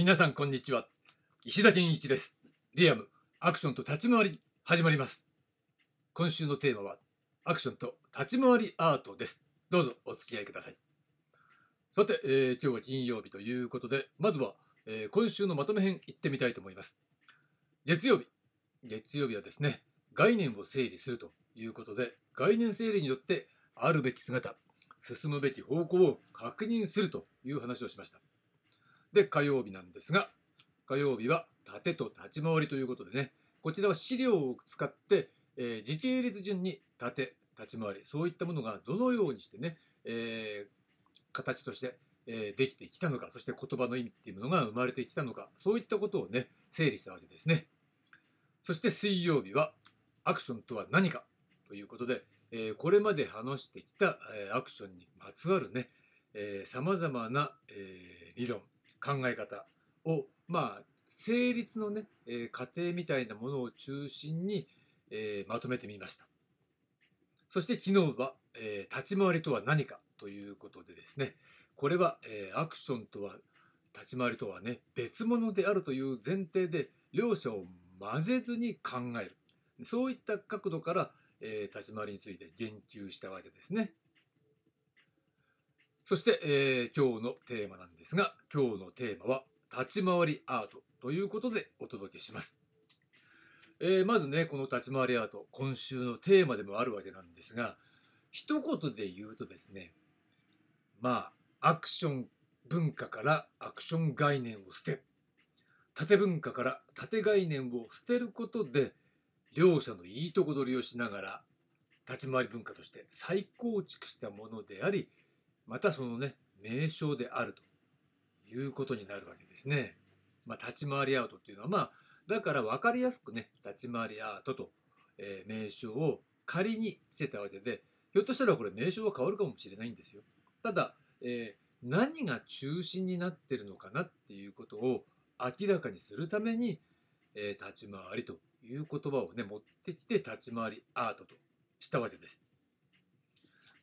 皆さんこんにちは。石田健一です。リアムアクションと立ち回り始まります。今週のテーマはアクションと立ち回りアートです。どうぞお付き合いください。さて、えー、今日は金曜日ということでまずは、えー、今週のまとめ編いってみたいと思います。月曜日。月曜日はですね概念を整理するということで概念整理によってあるべき姿進むべき方向を確認するという話をしました。で、火曜日なんですが、火曜日は縦と立ち回りということでね、こちらは資料を使って、えー、時系列順に縦、立ち回り、そういったものがどのようにしてね、えー、形として、えー、できてきたのか、そして言葉の意味っていうものが生まれてきたのか、そういったことをね、整理したわけですね。そして水曜日は、アクションとは何かということで、えこれまで話してきた、えアクションにまつわるね、さまざまな、え理論、考え方をまあ成立のね、えー、過程みたいなものを中心に、えー、まとめてみました。そして昨日は、えー、立ち回りとは何かということでですね。これは、えアクションとは立ち回りとはね別物であるという前提で両者を混ぜずに考える。そういった角度から、え立ち回りについて言及したわけですね。そして、えー、今日のテーマなんですが、今日のテーマは、立ち回りアートということでお届けします。えー、まずね、この立ち回りアート、今週のテーマでもあるわけなんですが、一言で言うとですね、まあ、アクション文化からアクション概念を捨て、縦文化から縦概念を捨てることで、両者のいいとこ取りをしながら、立ち回り文化として再構築したものであり、またそのね名称であるということになるわけですね。まあ、立ち回りアートっていうのはまあだから分かりやすくね立ち回りアートと、え、名称を仮にしてたわけでひょっとしたらこれ名称は変わるかもしれないんですよ。ただ、えー、何が中心になってるのかなっていうことを明らかにするために、えー、立ち回りという言葉をね持ってきて立ち回りアートとしたわけです。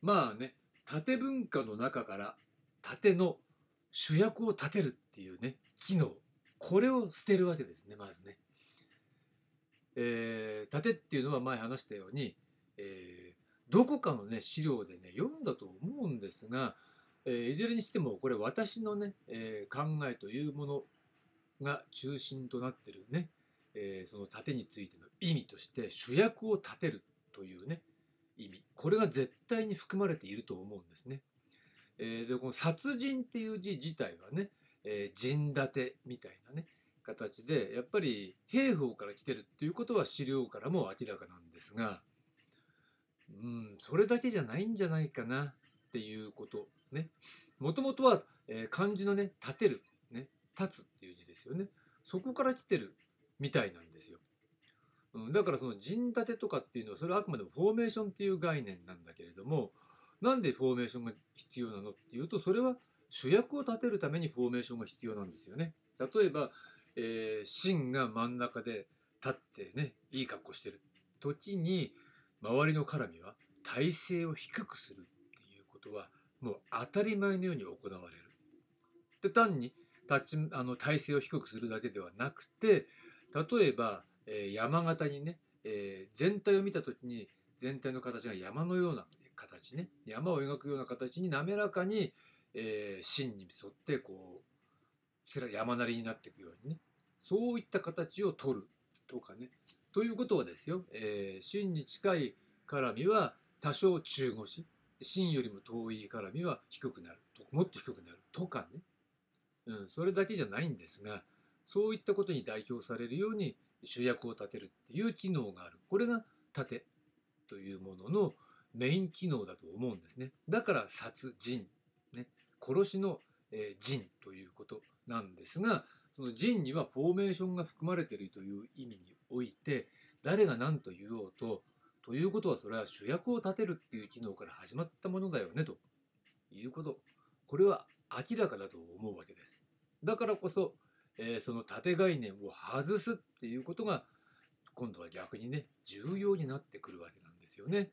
まあね縦文化の中から縦の主役を立てるっていうね機能これを捨てるわけですねまずね。えー、縦っていうのは前話したように、えー、どこかのね資料でね読んだと思うんですが、えー、いずれにしてもこれ私のね、えー、考えというものが中心となってるね、えー、その縦についての意味として主役を立てるというね意味これが絶対に含まれていると思うんですね。えー、でこの殺人っていう字自体はね、えー、陣立てみたいなね形でやっぱり兵法から来てるっていうことは資料からも明らかなんですがうんそれだけじゃないんじゃないかなっていうことね。もともとは、えー、漢字のね立てるね立つっていう字ですよね。そこから来てるみたいなんですよ。うん、だからその陣立てとかっていうのはそれはあくまでもフォーメーションっていう概念なんだけれどもなんでフォーメーションが必要なのっていうとそれは主役を立てるためにフォーメーションが必要なんですよね。例えば、えー、芯が真ん中で立ってねいい格好してる時に周りの絡みは体勢を低くするっていうことはもう当たり前のように行われる。で単に立ちあの体勢を低くするだけではなくて例えばえ山形にね、え全体を見た時に全体の形が山のような形ね山を描くような形に滑らかに、え芯に沿ってこう山なりになっていくようにねそういった形を取るとかねということはですよ、えー、芯に近い絡みは多少中腰芯よりも遠い絡みは低くなるともっと低くなるとかね、うん、それだけじゃないんですがそういったことに代表されるように主役を立てるっていう機能がある。これが盾というもののメイン機能だと思うんですね。だから殺人、ね、殺しの、えー、人ということなんですがその人にはフォーメーションが含まれているという意味において誰が何と言おうとということはそれは主役を立てるっていう機能から始まったものだよねということ。これは明らかだと思うわけです。だからこそえー、その縦概念を外すっていうことが今度は逆にね重要になってくるわけなんですよね。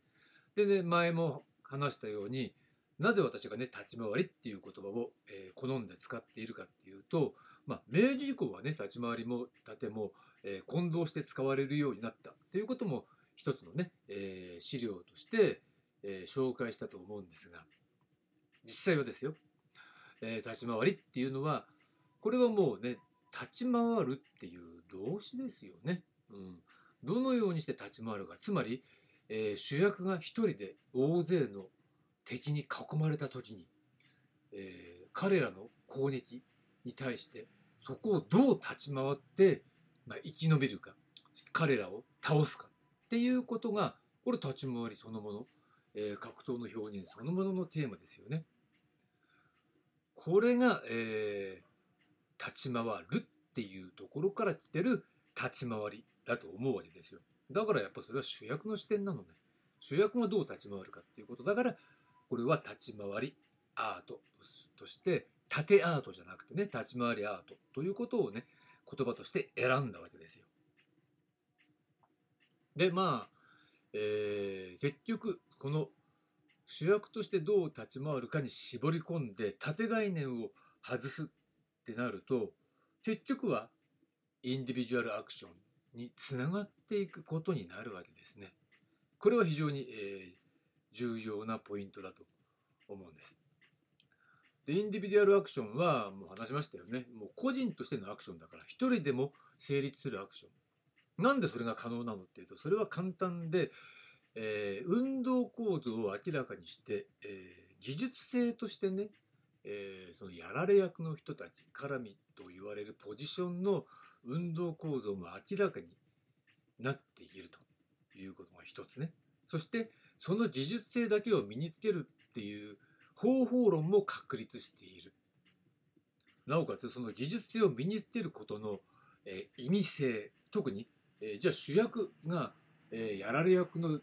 でね前も話したようになぜ私がね立ち回りっていう言葉を、えー、好んで使っているかっていうとまあ、明治以降はね立ち回りも盾も、えー、混同して使われるようになったということも一つのね、えー、資料として、えー、紹介したと思うんですが実際はですよ、えー、立ち回りっていうのはこれはもうね立ち回るっていう動詞ですよね。うん、どのようにして立ち回るかつまり、えー、主役が一人で大勢の敵に囲まれた時に、えー、彼らの攻撃に対してそこをどう立ち回って、まあ、生き延びるか彼らを倒すかっていうことがこれ立ち回りそのもの、えー、格闘の表現そのもののテーマですよね。これが、え、立ち回るっていうところから来てる立ち回りだと思うわけですよ。だからやっぱそれは主役の視点なのね。主役がどう立ち回るかっていうことだからこれは立ち回りアートとして縦アートじゃなくてね立ち回りアートということをね言葉として選んだわけですよ。でまあ、えー、結局この主役としてどう立ち回るかに絞り込んで縦概念を外すってなると結局はインディビジュアルアクションにつながっていくことになるわけですね。これは非常に、えー、重要なポイントだと思うんです。でインディビデュアルアクションはもう話しましたよね。もう個人としてのアクションだから一人でも成立するアクション。なんでそれが可能なのっていうとそれは簡単で、えー、運動構造を明らかにして、えー、技術性としてね、えー、そのやられ役の人たち絡みと言われるポジションの運動構造も明らかになっているということが一つね。そしてその技術性だけを身につけるっていう方法論も確立している。なおかつその技術性を身につけることの、えー、意味性特にえー、じゃあ主役が、えー、やられ役の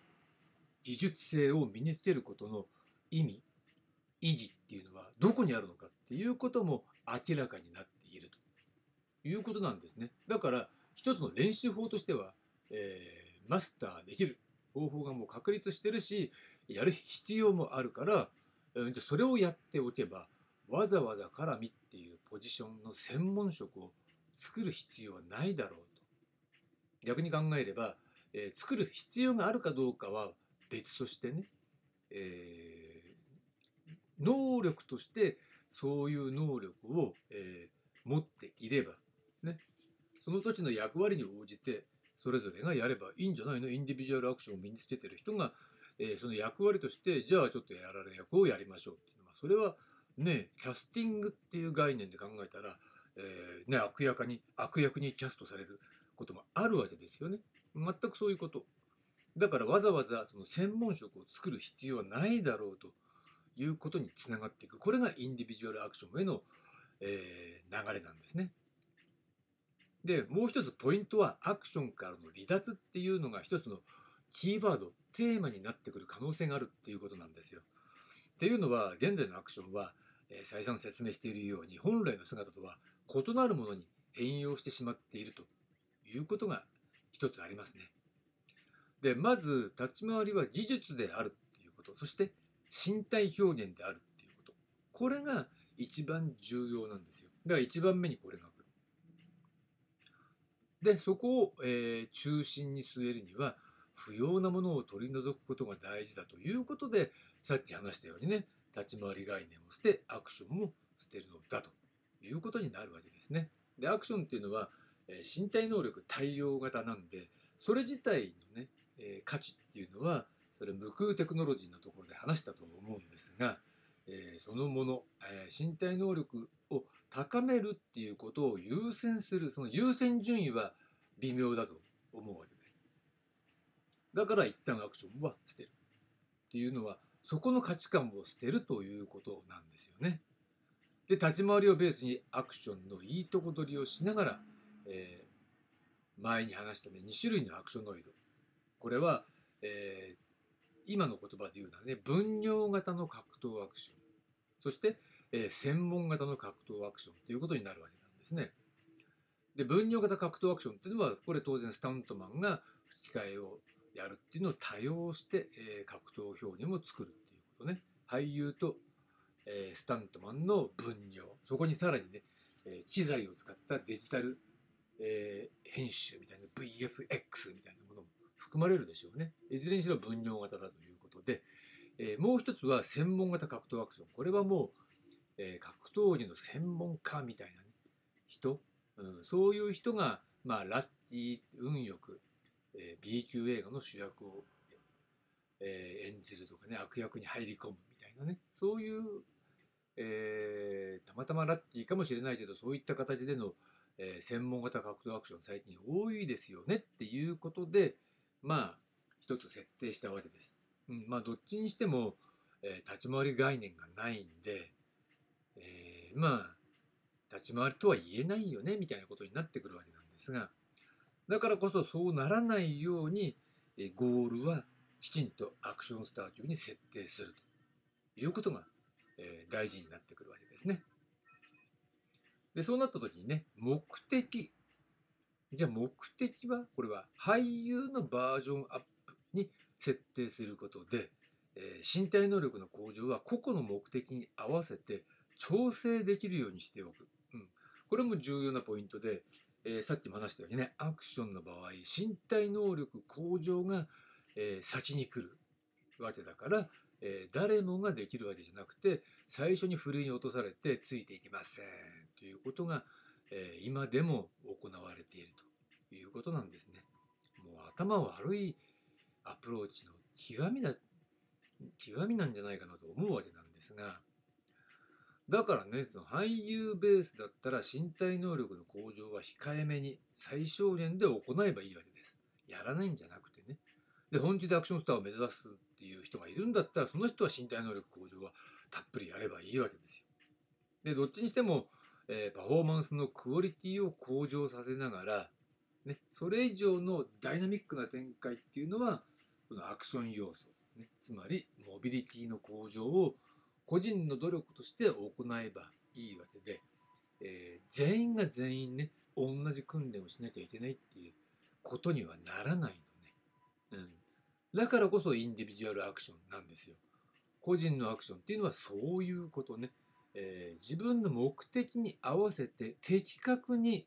技術性を身につけることの意味意義っていうのはどこにあるのかっていうことも明らかになっているということなんですね。だから一つの練習法としては、えー、マスターできる方法がもう確立してるしやる必要もあるから、えー、じゃそれをやっておけばわざわざ絡みっていうポジションの専門職を作る必要はないだろうと逆に考えれば、えー、作る必要があるかどうかは別としてね、えー、能力としてそういう能力を、えー、持っていれば、ね、その時の役割に応じてそれぞれがやればいいんじゃないの？インディビジュアルアクションを身につけてる人が、えー、その役割としてじゃあちょっとやられ役をやりましょうっていうのはそれはねキャスティングっていう概念で考えたら、えーね、悪役に悪役にキャストされることもあるわけですよね。全くそういうこと。だからわざわざその専門職を作る必要はないだろうということにつながっていく。これがインディビジュアルアクションへの、えー、流れなんですね。で、もう一つポイントはアクションからの離脱っていうのが一つのキーワード、テーマになってくる可能性があるっていうことなんですよ。っていうのは現在のアクションは、えー、再三説明しているように本来の姿とは異なるものに変容してしまっているということが一つありますね。で、まず立ち回りは技術であるっていうこと、そして身体表現であるっていうこと。これが一番重要なんですよ。だから一番目にこれが来る。で、そこを、えー、中心に据えるには、不要なものを取り除くことが大事だということで、さっき話したようにね、立ち回り概念を捨て、アクションも捨てるのだということになるわけですね。で、アクションっていうのは、え身体能力大量型なんでそれ自体のね、え価値っていうのはそれ無空テクノロジーのところで話したと思うんですが、えそのもの、え身体能力を高めるっていうことを優先するその優先順位は微妙だと思うわけです。だから一旦アクションは捨てるっていうのはそこの価値観を捨てるということなんですよね。で立ち回りをベースにアクションのいいとこ取りをしながらえー、前に話したね2種類のアクショノイドこれは、えー、今の言葉で言うのはね分業型の格闘アクション。そして、えー、専門型の格闘アクションということになるわけなんですね。で分業型格闘アクションっていうのはこれ当然スタントマンが吹き替えをやるっていうのを多用して、えー、格闘表現を作るっていうことね。俳優と、えー、スタントマンの分業そこにさらにねえー、機材を使ったデジタル、えー、編集みたいな VFX みたいな。含まれるでしょうね。いずれにしろ分業型だということで、えー、もう一つは専門型格闘アクション。これはもう、え格闘技の専門家みたいな、ね、人、うん、そういう人が、まあ、ラッティ運よく、え B 級映画の主役を、え演じるとかね。悪役に入り込むみたいなね。そういう、えたまたまラッティかもしれないけどそういった形での、え専門型格闘アクション最近多いですよねっていうことでまあ一つ設定したわけです。うん、まあどっちにしても、え立ち回り概念がないんで、えー、まあ立ち回りとは言えないよねみたいなことになってくるわけなんですがだからこそそうならないようにえゴールはきちんとアクションスタートに設定するということがえ大事になってくるわけですね。でそうなった時にね目的じゃあ目的はこれは俳優のバージョンアップに設定することで、え、身体能力の向上は個々の目的に合わせて調整できるようにしておく、うん、これも重要なポイントで、え、さっきも話したようにねアクションの場合身体能力向上が、え、先に来るわけだから、え、誰もができるわけじゃなくて最初にふるいに落とされてついていきませんということが、え今でも行われているということなんですね。もう頭悪いアプローチの極みだ極みなんじゃないかなと思うわけなんですがだからね、その俳優ベースだったら身体能力の向上は控えめに最小限で行えばいいわけです。やらないんじゃなくてね。で、本気でアクションスターを目指すっていう人がいるんだったら、その人は身体能力向上はたっぷりやればいいわけですよ。で、どっちにしても、えー、パフォーマンスのクオリティを向上させながら、ね、それ以上のダイナミックな展開っていうのは、このアクション要素、ね、つまりモビリティの向上を個人の努力として行えばいいわけで、えー、全員が全員ね同じ訓練をしなきゃいけないっていうことにはならないのね、うん、だからこそインディビジュアルアクションなんですよ。個人のアクションっていうのはそういうことね、えー、自分の目的に合わせて的確に、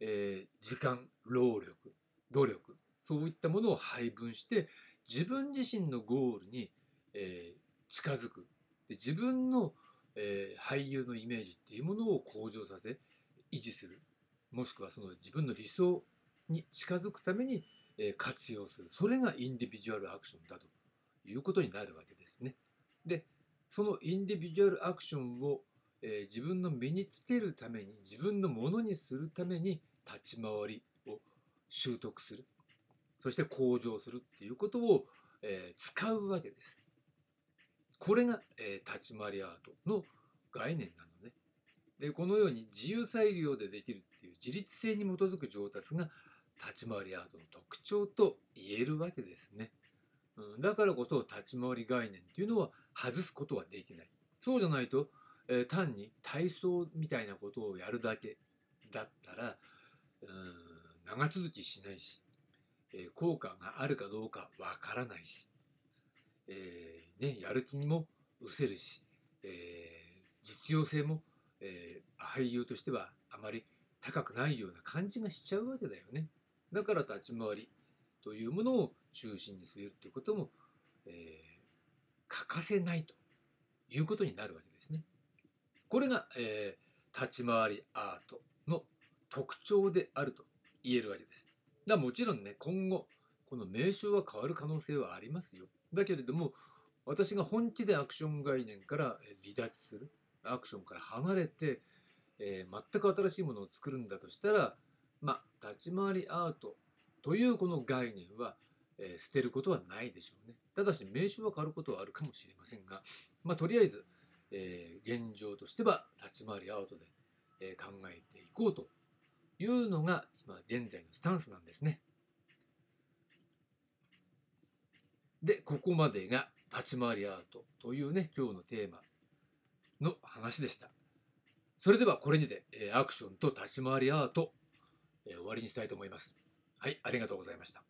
えー、時間労力努力そういったものを配分して自分自身のゴールに、えー、近づく。で自分の、えー、俳優のイメージっていうものを向上させ維持する。もしくはその自分の理想に近づくために、えー、活用する。それがインディビジュアルアクションだということになるわけですね。でそのインディビジュアルアクションを、えー、自分の身につけるために自分のものにするために立ち回りを習得するそして向上するっていうことを、えー、使うわけです。これが、えー、立ち回りアートの概念なのね。でこのように自由裁量でできるっていう自律性に基づく上達が立ち回りアートの特徴と言えるわけですね。うん、だからこそ立ち回り概念っていうのは外すことはできない。そうじゃないと、えー、単に体操みたいなことをやるだけだったら、うん、長続きしないし、えー、効果があるかどうかわからないし、えー、ね、やる気にも失せるし、え、実用性も、え、俳優としてはあまり高くないような感じがしちゃうわけだよね。だから立ち回りというものを中心に据えるということも、えー、欠かせないということになるわけですね。これが、えー、立ち回りアートの特徴であると言えるわけです。だもちろんね、今後、この名称は変わる可能性はありますよ。だけれども私が本気でアクション概念から離脱するアクションから離れて、えー、全く新しいものを作るんだとしたらまあ立ち回りアートというこの概念は、えー、捨てることはないでしょうねただし名称は変わることはあるかもしれませんが、まあ、とりあえず、えー、現状としては立ち回りアートで、え考えていこうというのが今現在のスタンスなんですね。で、ここまでが立ち回りアートというね、今日のテーマの話でした。それではこれにて、アクションと立ち回りアート、終わりにしたいと思います。はい、ありがとうございました。